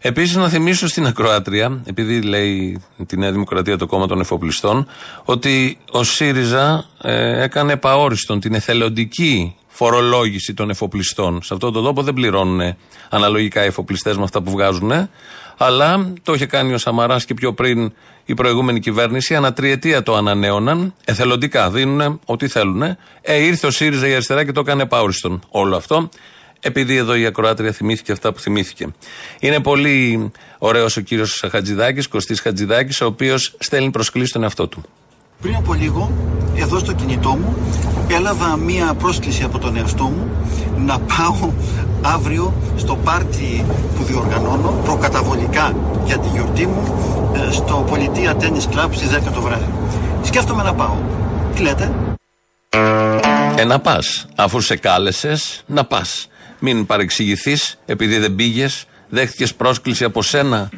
Επίσης, να θυμίσω στην Ακροάτρια, επειδή λέει τη Νέα Δημοκρατία το κόμμα των εφοπλιστών, ότι ο ΣΥΡΙΖΑ ε, έκανε επαόριστον την εθελοντική φορολόγηση των εφοπλιστών. Σε αυτόν τον τόπο δεν πληρώνουν αναλογικά οι εφοπλιστές με αυτά που βγάζουν, αλλά το είχε κάνει ο Σαμαράς και πιο πριν η προηγούμενη κυβέρνηση. Ανατριετία το ανανέωναν, εθελοντικά δίνουν ό,τι θέλουν. Ε, ήρθε ο ΣΥΡΙΖΑ η αριστερά και το έκανε επαόριστον όλο αυτό επειδή εδώ η ακροάτρια θυμήθηκε αυτά που θυμήθηκε. Είναι πολύ ωραίος ο κύριος Χατζηδάκης, Κωστής Χατζηδάκης, ο οποίος στέλνει προσκλήσεις στον εαυτό του. Πριν από λίγο, εδώ στο κινητό μου, έλαβα μία πρόσκληση από τον εαυτό μου να πάω αύριο στο πάρτι που διοργανώνω προκαταβολικά για τη γιορτή μου ε, στο Πολιτεία Tennis Club στις 10 το βράδυ. Σκέφτομαι να πάω. Τι λέτε; Ε, να πας. Αφού σε κάλεσες, να πας. Μην παρεξηγηθείς επειδή δεν πήγες, δέχτηκες πρόσκληση από σένα.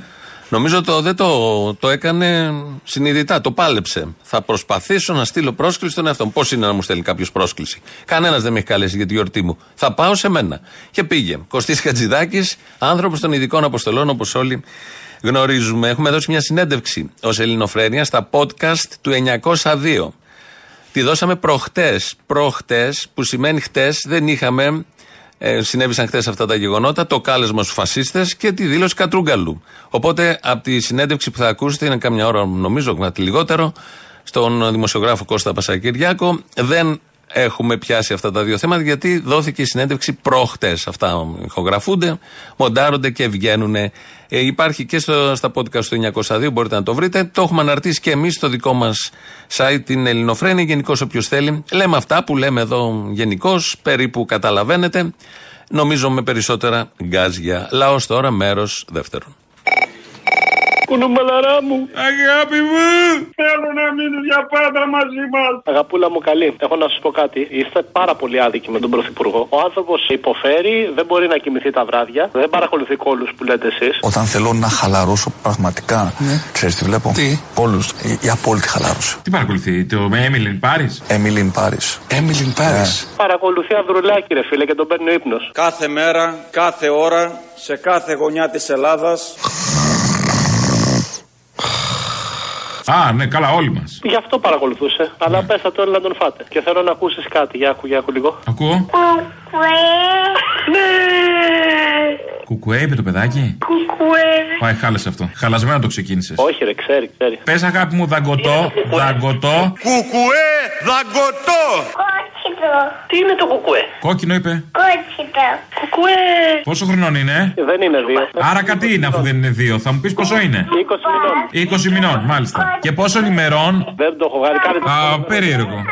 Νομίζω το, δεν το, το έκανε συνειδητά, το πάλεψε. Θα προσπαθήσω να στείλω πρόσκληση στον εαυτό μου. Πώς είναι να μου στέλνει κάποιος πρόσκληση; Κανένας δεν με έχει καλέσει για τη γιορτή μου. Θα πάω σε μένα. Και πήγε. Κωστής Χατζηδάκης, άνθρωπος των ειδικών αποστολών, όπως όλοι γνωρίζουμε. Έχουμε δώσει μια συνέντευξη ως Ελληνοφρένια στα podcast του 902. Τη δώσαμε προχτές. Προχτές, που σημαίνει χτες, δεν είχαμε ε, συνέβησαν χθες αυτά τα γεγονότα, το κάλεσμα στους φασίστες και τη δήλωση Κατρούγκαλου. Οπότε από τη συνέντευξη που θα ακούσετε, είναι κάμια ώρα νομίζω, κάτι λιγότερο, στον δημοσιογράφο Κώστα Πασακυριάκο, δεν έχουμε πιάσει αυτά τα δύο θέματα γιατί δόθηκε η συνέντευξη προχτές. Αυτά ηχογραφούνται, μοντάρονται και βγαίνουν. Ε, υπάρχει και στο, στα podcast του 902, μπορείτε να το βρείτε. Το έχουμε αναρτήσει και εμείς στο δικό μας site, την Ελληνοφρένη. Γενικώς, όποιος θέλει, λέμε αυτά που λέμε εδώ γενικώς, περίπου καταλαβαίνετε. Νομίζω με περισσότερα γκάζια. Λαός τώρα, μέρος δεύτερον. Κουνουμπαλαρά μου. Αγάπη μου. Θέλω να μείνει για πάντα μαζί μας. Αγαπούλα μου καλή, έχω να σα πω κάτι. Είστε πάρα πολύ άδικοι με τον Πρωθυπουργό. Ο άνθρωπος υποφέρει, δεν μπορεί να κοιμηθεί τα βράδια, δεν παρακολουθεί κόλους που λέτε εσείς. Όταν θέλω να χαλαρώσω πραγματικά, ναι. ξέρεις τι βλέπω; Τι; Κόλου. Η, η απόλυτη χαλάρωση. Τι παρακολουθεί, το με Έμιλιν Πάρη. Έμιλιν Πάρη. Έμιλιν Πάρη. Παρακολουθεί Ανδρουλάκη, ρε φίλε, και τον παίρνει ο ύπνος. Κάθε μέρα, κάθε ώρα, σε κάθε γωνιά της Ελλάδας Α, ναι, καλά, όλοι μα. Γι' αυτό παρακολουθούσε. Αλλά ναι. πέσα τώρα να τον φάτε. Και θέλω να ακούσει κάτι. Για άκου, για άκου λίγο. Ακούω. Ναι! Κουκουέ, είπε το παιδάκι; Κουκουέ. Πάει, χάλεσε αυτό. Χαλασμένο το ξεκίνησες. Όχι, ρε, ξέρει, ξέρει. Πες αγάπη μου, δαγκωτό, δαγκωτό. Κουκουέ, δαγκωτό. Τι είναι το κουκουέ; Κόκκινο είπε. Κόκκινο. Κουκουέ. Πόσο χρονών είναι. Δεν είναι δύο. Άρα κάτι είναι αφού δεν είναι δύο. Θα μου πεις πόσο είναι; 20 μηνών. 20 μηνών, μάλιστα. Και πόσο ημερών; Δεν το έχω βγάλει. Α, περίεργο.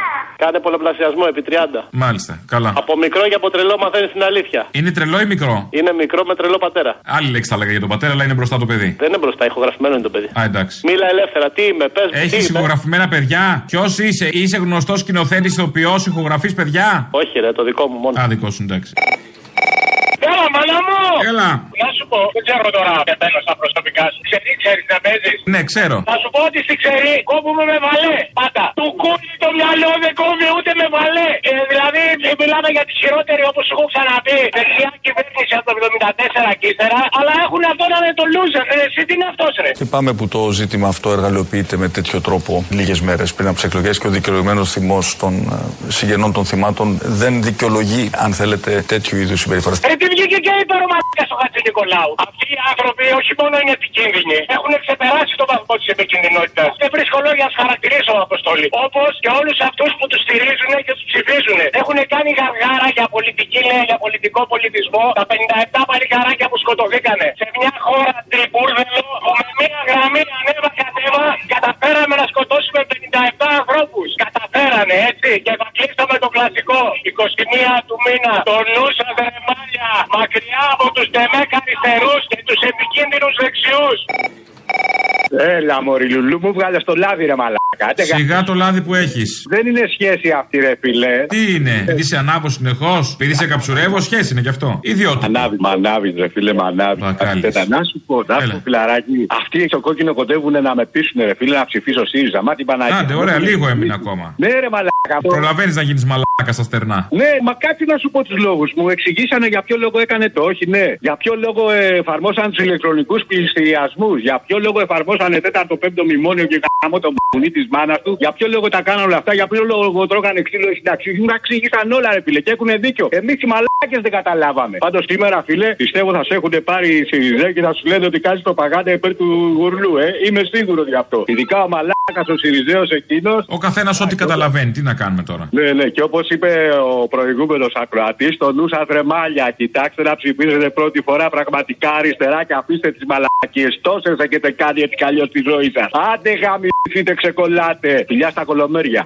Κάνε πολλαπλασιασμό επί 30. Μάλιστα, καλά. Από μικρό και από τρελό μαθαίνεις την αλήθεια. Είναι τρελό ή μικρό; Είναι μικρό με τρελό πατέρα. Άλλη λέξη θα έλεγα για τον πατέρα, αλλά είναι μπροστά το παιδί. Δεν είναι μπροστά, ηχογραφημένο είναι το παιδί. Α, εντάξει. Μίλα ελεύθερα, τι είμαι, πες μου. τι Έχει είμαι. ηχογραφημένα παιδιά; Ποιος είσαι, είσαι γνωστός σκηνοθέτης, ηθοποιός, ηχογραφής παιδιά; Όχι, ρε, το δικό μου μόνο. Α, δικό σου, εντάξει. Έλα, μάνα μου! Έλα. Να σου πω, δεν ξέρω τώρα και μπαίνω στα προσωπικά σου. Ξέρει, ξέρεις να παίζεις; Ναι, ξέρω. Θα σου πω ότι στη ξέρει, κόβουμε με βαλέ. Πάντα. Του κόβει το μυαλό, δεν κόβει ούτε με βαλέ. Ε, δηλαδή, μιλάμε για τη χειρότερη, όπως σου έχω ξαναπεί, δεξιά κυβέρνηση από το 74 και ύστερα. Αλλά έχουν αυτό να είναι το loser. Ε, εσύ τι είναι αυτός, ρε; Λυπάμαι που το ζήτημα αυτό εργαλειοποιείται με τέτοιο τρόπο λίγες μέρες πριν από τις εκλογές και ο δικαιολογημένος θυμός των ε, συγγενών των θυμάτων δεν δικαιολογεί, αν θέλετε, τέτοιου είδους συμπεριφορέ. Ε, τι βγήκε και είπε ο Μαλάκας ο Χατζη Νικολάου. Αυτοί οι άνθρωποι όχι μόνο είναι επικίνδυνοι, έχουν ξεπεράσει τον βαθμό της επικίνδυνοτητας. Δεν βρίσκω λόγια να τους χαρακτηρίσω, Αποστολή. Όπως και όλους αυτούς που τους στηρίζουν και τους ψηφίζουν. Έχουν κάνει γαργάρα για πολιτική, λέει, για πολιτικό πολιτισμό. Τα 57 παλικαράκια που σκοτωθήκανε σε μια χώρα τριμπούρδελο που με μια γραμμή ανέβα κατέβα καταφέραμε να σκοτώσουμε 57 ανθρώπους. Καταφέρανε έτσι και θα κλείσω με το κλασικό. 21 του μήνα. Το νου σας ρε μάλια. Μακριά από τους τεμέκα αριστερού και τους επικίνδυνους δεξιούς. Έλα, Μωρή Λουλού, μου βγάλε το λάδι, ρε μαλάκα. Άντε, γα- Σιγά το λάδι που έχεις. Δεν είναι σχέση αυτή, ρε φιλέ. Τι είναι, επειδή σε ανάβω συνεχώς, επειδή σε καψουρεύω, σχέση είναι γι' αυτό. Ιδιότητα. Ανάβεις, μα ανάβεις, ρε φίλε, μα ανάβεις. Μπακάλης. Αχ, Να σου πω, να σου πω, φιλαράκι. Αυτοί στο κόκκινο κοντεύουν να με πείσουν, ρε φίλε, να ψηφίσω ΣΥΡΙΖΑ. Μα την Παναγία. Άντε, ωραία, λίγο έμεινε ακόμα. Ναι, ρε μαλάκα. Προλαβαίνεις να γίνεις μαλάκα στα στερνά. Ναι, μα κάτι να σου πω τους λόγους. Μου εξηγήσανε για ποιο λόγο έκανε το όχι, ναι. Για ποιο λόγο ε, εφαρμόσαν τους ηλεκτρονικούς πληστηριασμούς. Για ποιο λόγο εφαρμόσανε τέταρτο πέμπτο μνημόνιο και γάμο τον μπουνί της μάνας του. Για ποιο λόγο τα κάνανε όλα αυτά. Για ποιο λόγο τρώγανε ξύλο οι συνταξιούχοι. Μου τα εξήγησαν όλα, ρε φίλε, και έχουν δίκιο. Εμείς οι μαλάκες δεν καταλάβαμε. Πάντως σήμερα, φίλε, πιστεύω θα σε έχουν πάρει οι Σιριζέ και θα σου λένε ότι κάνει το παγάντα υπέρ του γουρλού, ε. Είμαι σίγουρο γι' αυτό. Ειδικά ο μαλάκας ο Σιριζέος εκείνος. Ο καθένας ό,τι καταλαβαίνει, τι να κάνουμε τώρα; Ναι, ναι, και όπως είπε ο προηγούμενος ακροατής, το νους σα ρεμάλια. Κοιτάξτε να ψηφίζετε πρώτη φορά πραγματικά αριστερά και αφήστε τις μαλακίες. Τόσες έχετε κάνει έτσι κι αλλιώς στη ζωή σας. Άντε γαμηθείτε, ξεκολλάτε. Φιλιά στα κολομέρια.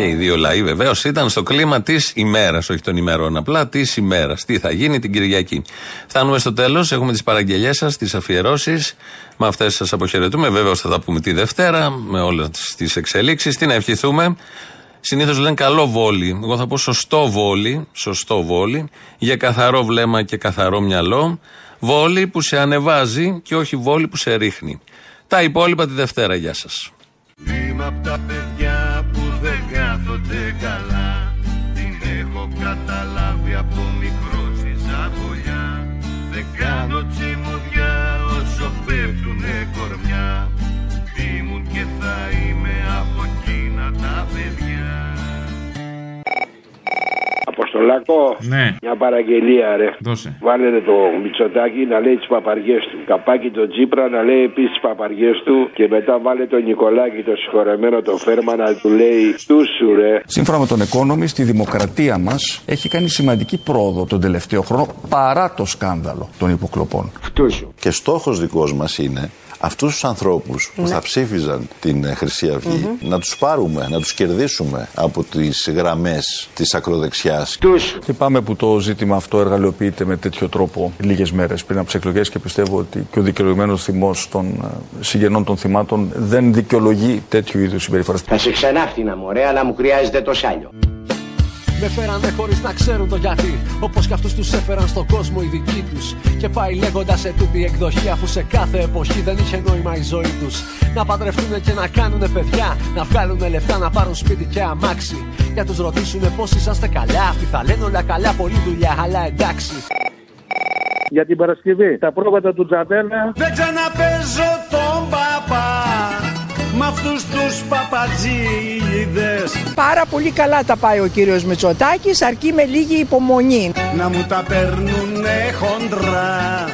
Και οι δύο λαοί βεβαίως ήταν στο κλίμα της ημέρας, όχι των ημερών, απλά της ημέρας. Τι θα γίνει την Κυριακή. Φτάνουμε στο τέλος, έχουμε τις παραγγελίε σας, τις αφιερώσεις. Με αυτές σας αποχαιρετούμε. Βεβαίως θα τα πούμε τη Δευτέρα, με όλες τις εξελίξεις. Τι να ευχηθούμε. Συνήθως λένε καλό βόλι. Εγώ θα πω σωστό βόλι. Σωστό βόλι. Για καθαρό βλέμμα και καθαρό μυαλό. Βόλι που σε ανεβάζει και όχι βόλι που σε ρίχνει. Τα υπόλοιπα τη Δευτέρα. Γεια σας. Αποστολάκο, Ναι. μια παραγγελία ρε. Δώσε. Βάλετε το Μητσοτάκι να λέει τις παπαριές του. Καπάκι το Τζίπρα να λέει επίσης τις παπαριές του. Και μετά βάλε τον Νικολάκη το συγχωρεμένο το φέρμα να του λέει του σου ρε. Σύμφωνα με τον Economist, η δημοκρατία μας έχει κάνει σημαντική πρόοδο τον τελευταίο χρόνο παρά το σκάνδαλο των υποκλοπών. Και στόχος δικός μας είναι αυτούς τους ανθρώπους που θα ψήφιζαν την ε, Χρυσή Αυγή να τους πάρουμε, να τους κερδίσουμε από τις γραμμές της ακροδεξιάς. Λυπάμαι που το ζήτημα αυτό εργαλειοποιείται με τέτοιο τρόπο λίγες μέρες πριν από τις εκλογές και πιστεύω ότι και ο δικαιολογημένος θυμός των ε, συγγενών των θυμάτων δεν δικαιολογεί τέτοιου είδους συμπεριφορέ. Θα σε ξανάφτινα μωρέ, αλλά μου χρειάζεται το σάλιο. Με φέρανε χωρίς να ξέρουν το γιατί. Όπως κι αυτούς τους έφεραν στον κόσμο οι δικοί τους. Και πάει λέγοντας σε τούτη εκδοχή, αφού σε κάθε εποχή δεν είχε νόημα η ζωή τους. Να παντρευτούν και να κάνουν παιδιά. Να βγάλουν λεφτά, να πάρουν σπίτι και αμάξι. Για τους ρωτήσουν πώς είσαστε καλά. Αυτοί θα λένε όλα καλά, πολλή δουλειά, αλλά εντάξει. Για την Παρασκευή, τα πρόβατα του Τζαβέλα. Δεν ξαναπέζω τον παπά Μ' αυτούς τους παπατζίδες Πάρα πολύ καλά τα πάει ο κύριος Μητσοτάκης, αρκεί με λίγη υπομονή. Να μου τα παίρνουνε χοντρά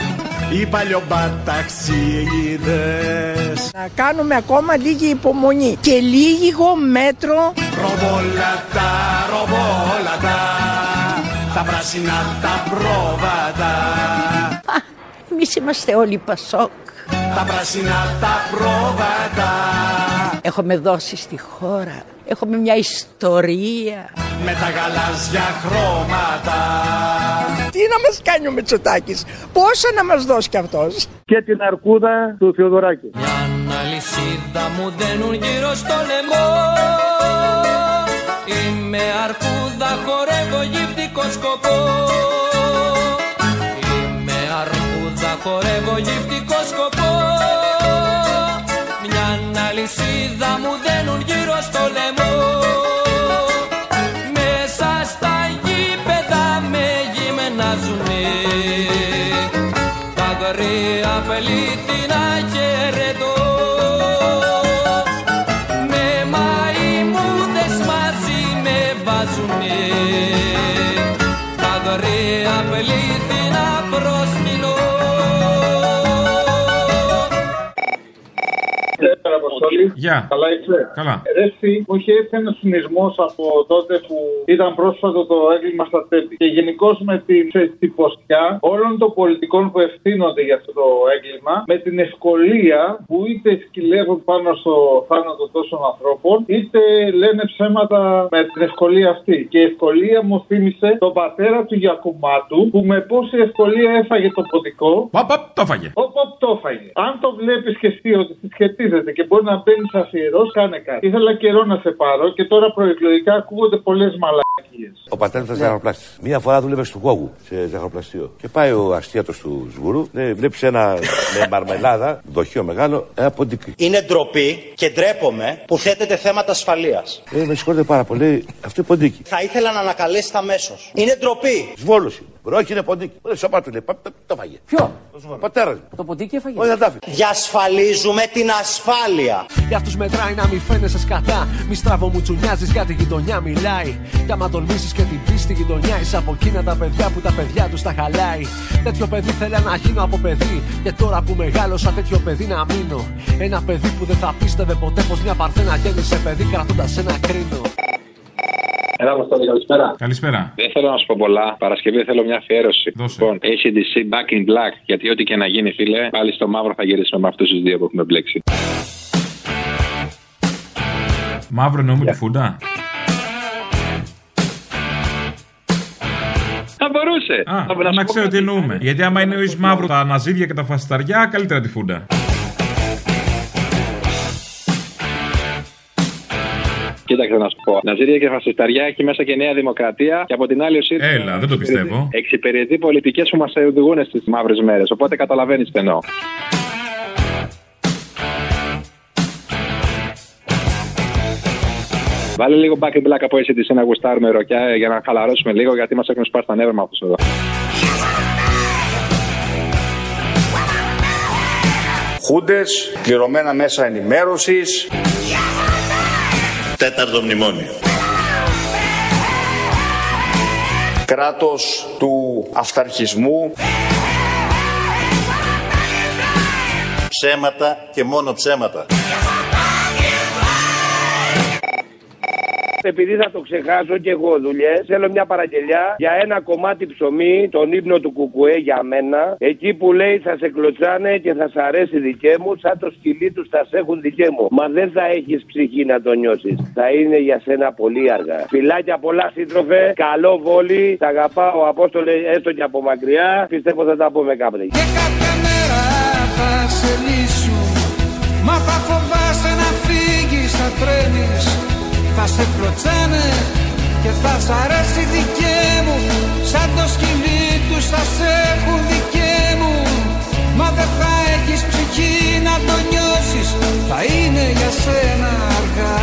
Οι παλιομπαταξίδες Να κάνουμε ακόμα λίγη υπομονή και λίγο μέτρο. Ρομπόλατα, ρομπόλατα Τα πράσινα τα πρόβατα Εμείς είμαστε όλοι Πασόκ. Τα πράσινα τα πρόβατα. Έχουμε δώσει στη χώρα, έχουμε μια ιστορία. Με τα γαλάζια χρώματα. Τι να μας κάνει ο Μητσοτάκης, πόσα να μας δώσει κι αυτός; Και την αρκούδα του Θεοδωράκη. Μια αλυσίδα μου δένουν γύρω στο λαιμό. Είμαι αρκούδα, χορεύω γυφτικό σκοπό. Είμαι αρκούδα, χορεύω γυφτικό Γεια. Καλά είσαι; Καλά. Ρε, εσύ, μου είχε έρθει ένα συνειρμό από τότε που ήταν πρόσφατο το έγκλημα στα τέτη. Και γενικώς με την τυποσιά όλων των πολιτικών που ευθύνονται για αυτό το έγκλημα, με την ευκολία που είτε σκυλεύουν πάνω στο θάνατο τόσων ανθρώπων, είτε λένε ψέματα με την ευκολία αυτή. Και η ευκολία μου θύμισε τον πατέρα του Γιακουμάτου, που με πόση ευκολία έφαγε το ποδικό. Οπ, οπ, το φάγε. Οπ, οπ, το έφαγε. Αν το βλέπεις και εσύ ότι συσχετίζεται και μπορεί να μπαίνει αφιερό, κάνε κάτι. Ήθελα καιρό να σε πάρω και τώρα προεκλογικά ακούγονται πολλές μαλακίες. Ο πατέρας ήταν ζαχαροπλάστη. Μία φορά δούλευε στο Κόγου σε ζαχαροπλαστείο. Και πάει ο αστίατο του Σγουρού, ναι, βλέπεις ένα (laughs) με μαρμελάδα, δοχείο μεγάλο, ένα ποντίκι. Είναι ντροπή και ντρέπομαι που θέτεται θέματα ασφαλείας. Ε, με συγχωρείτε πάρα πολύ, αυτό είναι ποντίκι. Θα ήθελα να ανακαλέσετε αμέσω. Είναι ντροπή. Σβόλο είναι. Μπρο, όχι είναι ποντίκι. Ρε, σοπά του λέει, πα- πα- το φάγε. Ποιο; Ο πατέρας. Το ποντίκι έφαγε; Όχι, δεν τα άφησε. Διασφαλίζουμε την ασφάλεια. Για αυτούς μετράει να μην φαίνεσαι σκατά. Μη στραβό μου τσουνιάζεις για τη γειτονιά μιλάει. Κι άμα τολμήσεις και την πεις στη γειτονιά, είσαι από εκείνα τα παιδιά που τα παιδιά τους τα χαλάει. Τέτοιο παιδί θέλει να γίνω από παιδί. Και τώρα που μεγάλωσα, τέτοιο παιδί να μείνω. Ένα παιδί που δεν θα πίστευε ποτέ πως μια παρθένα γέννησε παιδί κρατώντας ένα κρίνο. Έλα, Αποστόλη, καλησπέρα. Καλησπέρα. Δεν θέλω να σου πω πολλά. Παρασκευή θέλω μια αφιέρωση. Λοιπόν, ACDC Back in Black. Γιατί ό,τι και να γίνει, φίλε, πάλι στο μαύρο θα γυρίσουμε με αυτούς τους δύο που έχουμε μπλέξει. Μαύρο εννοούμε τη φούντα; Θα μπορούσε. Α, Θα- να, σου πω ξέρω κάτι. τι εννοούμε. Γιατί άμα εννοεί μαύρο τα ναζίδια και τα φασισταριά, καλύτερα τη φούντα. Κοίταξε να σου πω. Ναζίρια και φασισταριά έχει μέσα και Νέα Δημοκρατία και από την άλλη ο ΣΥΡΙΖΑ. Έλα, δεν το πιστεύω. Εξυπηρετεί πολιτικές που μας οδηγούν στις μαύρες μέρες. Οπότε καταλαβαίνεις τι εννοώ. Βάλε λίγο back and black από ACDC να γουστάρουμε ροκιά ε, για να χαλαρώσουμε λίγο γιατί μας έχουν σπάσει τα νεύρα με αυτού εδώ. Χούντες, πληρωμένα μέσα ενημέρωσης. Τέταρτο μνημόνιο. Κράτος του αυταρχισμού. Ψέματα και μόνο ψέματα. Επειδή θα το ξεχάσω και εγώ δουλειές, θέλω μια παραγγελιά για ένα κομμάτι ψωμί, τον ύπνο του Κουκουέ για μένα. Εκεί που λέει θα σε κλωτσάνε και θα σ' αρέσει δικέ μου, σαν το σκυλί τους θα σε έχουν δικέ μου. Μα δεν θα έχεις ψυχή να το νιώσεις. Θα είναι για σένα πολύ αργά. Φιλάκια πολλά σύντροφε, καλό βόλι. Τα αγαπάω, Απόστολε, έστω και από μακριά. Πιστεύω θα τα πούμε κάπου. θα σε λύσουν Μα θα φοβάσαι να φύγεις, θα τρέμεις Θα σε κλωτσάνε και θα σ' αρέσει δικέ μου. Σαν το σκυλί τους θα σε έχουν δικέ μου. Μα δεν θα έχεις ψυχή να το νιώσεις Θα είναι για σένα αργά.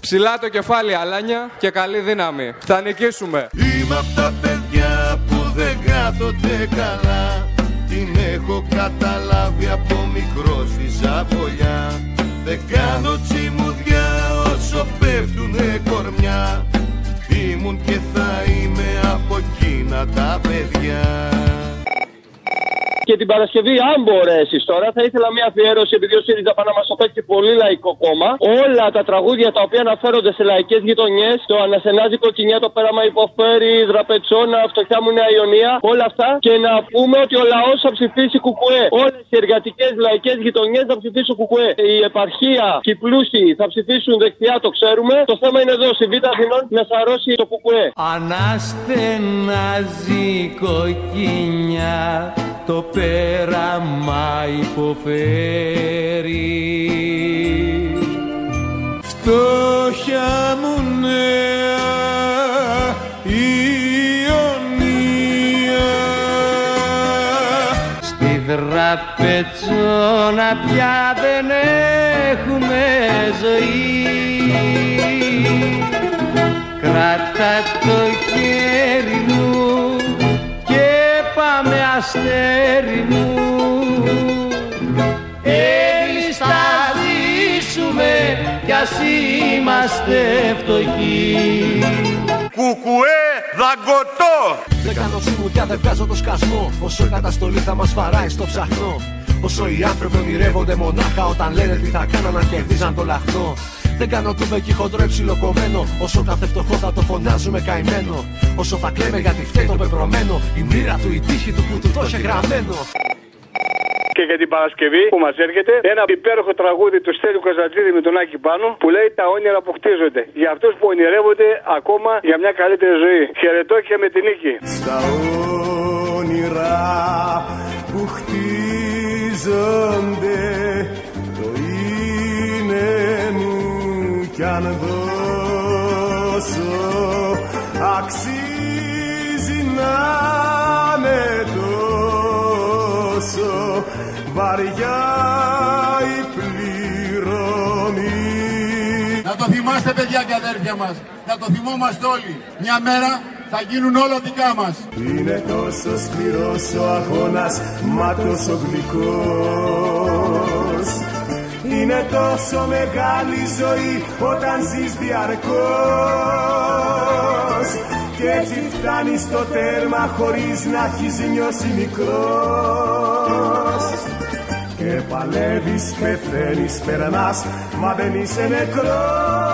Ψηλά το κεφάλι, Αλάνια, και καλή δύναμη. Θα νικήσουμε. Είμαι απ' τα παιδιά που δεν κάθονται καλά. Την έχω καταλάβει από μικρό στη Ζαβολιά. Δεν κάνω τσιμουδιά όσο πέφτουνε κορμιά Ήμουν και θα είμαι από εκείνα τα παιδιά Και την Παρασκευή, αν μπορέσεις τώρα, θα ήθελα μια αφιέρωση, επειδή ο ΣΥΡΙΖΑ πάει να μας το παίξει πολύ λαϊκό κόμμα. Όλα τα τραγούδια τα οποία αναφέρονται σε λαϊκές γειτονιές, το Ανασενάζει Κοκκινιά, το Πέραμα Υποφέρει, Δραπετσόνα, Φτωχιά μου Νέα Ιωνία, όλα αυτά. Και να πούμε ότι ο λαός θα ψηφίσει κουκουέ. Όλες οι εργατικές λαϊκές γειτονιές θα ψηφίσουν κουκουέ. Η επαρχία και οι πλούσιοι θα ψηφίσουν δεξιά, το ξέρουμε. Το θέμα είναι εδώ, στη Β' Αθηνών, να σαρώσει το κουκουέ. Αναστενάζει κοκκινιά το πέραμα υποφέρει. Φτώχεια μου νέα Ιωνία. Στη δραπετσόνα πια δεν έχουμε ζωή. Κράτα το πάμε αστέρι μου Εμείς θα ζήσουμε κι ας είμαστε φτωχοί Κουκουέ δαγκωτό Δεν κάνω τσιμουδιά, δεν βγάζω το σκασμό. Όσο η καταστολή θα μας βαράει στο ψαχνό. Όσο οι άνθρωποι ονειρεύονται μονάχα όταν λένε τι θα κάναν να κερδίζαν το λαχνό. Δεν κάνω τούμπε και χοντρό υψηλοκομμένο. Όσο κάθε φτωχό θα το φωνάζουμε καημένο. Όσο θα κλαίμε γιατί φταίει το πεπρωμένο. Η μοίρα του, η τύχη του που του το είχε γραμμένο. Και για την Παρασκευή που μας έρχεται, ένα υπέροχο τραγούδι του Στέλιου Καζατζίδη με τον Άκη πάνω που λέει Τα όνειρα που χτίζονται. Για αυτούς που ονειρεύονται ακόμα για μια καλύτερη ζωή. Χαιρετώ και με την νίκη. Στα όνειρα που χτίζονται το είναι μου κι αν δώσω αξίζει να είναι τόσο βαριά η πληρωμή Να το θυμάστε παιδιά και αδέρφια μας, να το θυμόμαστε όλοι. Μια μέρα θα γίνουν όλα δικά μας. Είναι τόσο σκληρός ο αγώνας, μα τόσο γλυκός Είναι τόσο μεγάλη ζωή όταν ζεις διαρκώς. Κι έτσι φτάνεις στο τέρμα χωρίς να έχεις νιώσει μικρός. Και παλεύεις, πεθαίνεις, περνάς, μα δεν είσαι νεκρός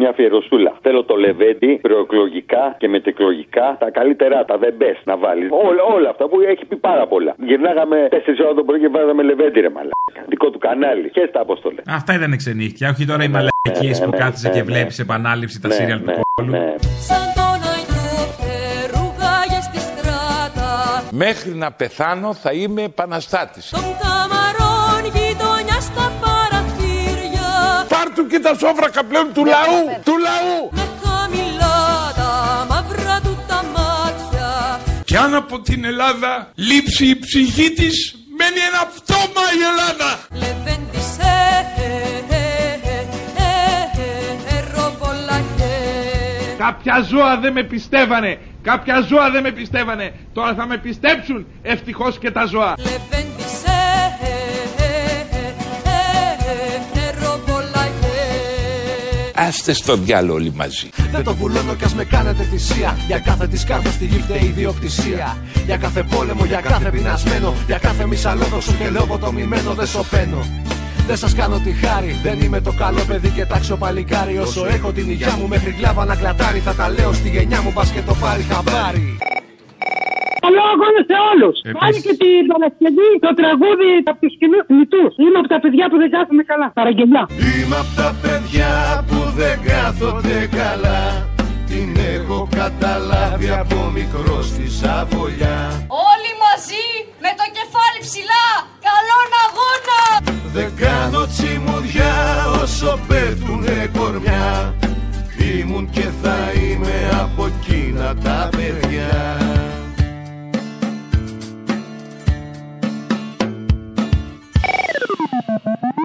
μια αφιερωσούλα. Θέλω το λεβέντι, προεκλογικά και μετεκλογικά, τα καλύτερα, τα δεν best να βάλεις. Όλα, όλα αυτά που έχει πει πάρα πολλά. Γυρνάγαμε 4 ώρα το πρωί και βάζαμε λεβέντι, ρε μαλάκα. Δικό του κανάλι. Και στα αποστολές. Αυτά ήταν ξενύχτια, όχι τώρα οι μαλακίες ναι, που ναι, κάθεσαι ναι, και ναι. βλέπεις επανάληψη τα Ναι, σύριαλ του ναι, κόλου. ναι. Σαν τον Αγιώτε ρουγάγε στη στράτα Μέχρι να πεθάνω θα είμαι επαναστάτης. Των καμαρών και τα σόβρακα πλέον του λαού, του λαού. Με χαμηλά τα μαύρα του τα μάτια Κι αν από την Ελλάδα λείψει η ψυχή της, μένει ένα πτώμα η Ελλάδα. Λεβέντισε Κάποια ζώα δεν με πιστεύανε, κάποια ζώα δεν με πιστεύανε. Τώρα θα με πιστέψουν ευτυχώς και τα ζώα. Άστε στο διάλογο όλοι μαζί. Δεν το βουλώνω κι ας με κάνετε θυσία. Για κάθε της κάρτας στη γη φταίει η ιδιοκτησία. Για κάθε πόλεμο, για κάθε πεινασμένο. Για κάθε μισαλόδοξο και λογοτομημένο δεν σωπαίνω. Δεν σας κάνω τη χάρη, δεν είμαι το καλό παιδί και τάξιο παλικάρι. Όσο έχω την υγειά μου μέχρι κλάβα να κλατάρει Θα τα λέω στη γενιά μου, πας και το πάρει χαμπάρι Καλό αγώνα σε όλους. Πάλι και την Παρασκευή το τραγούδι από τους κοινού νητού. Είμαι από τα παιδιά που δεν κάθομαι καλά. Παραγγελιά. Είμαι απ' τα παιδιά που δεν κάθονται καλά Την έχω καταλάβει από μικρός στη Σαβολιά Όλοι μαζί με το κεφάλι ψηλά Καλόν αγώνα Δεν κάνω τσιμουδιά όσο πέφτουνε κορμιά Ήμουν και θα είμαι από εκείνα τα παιδιά Mm-hmm.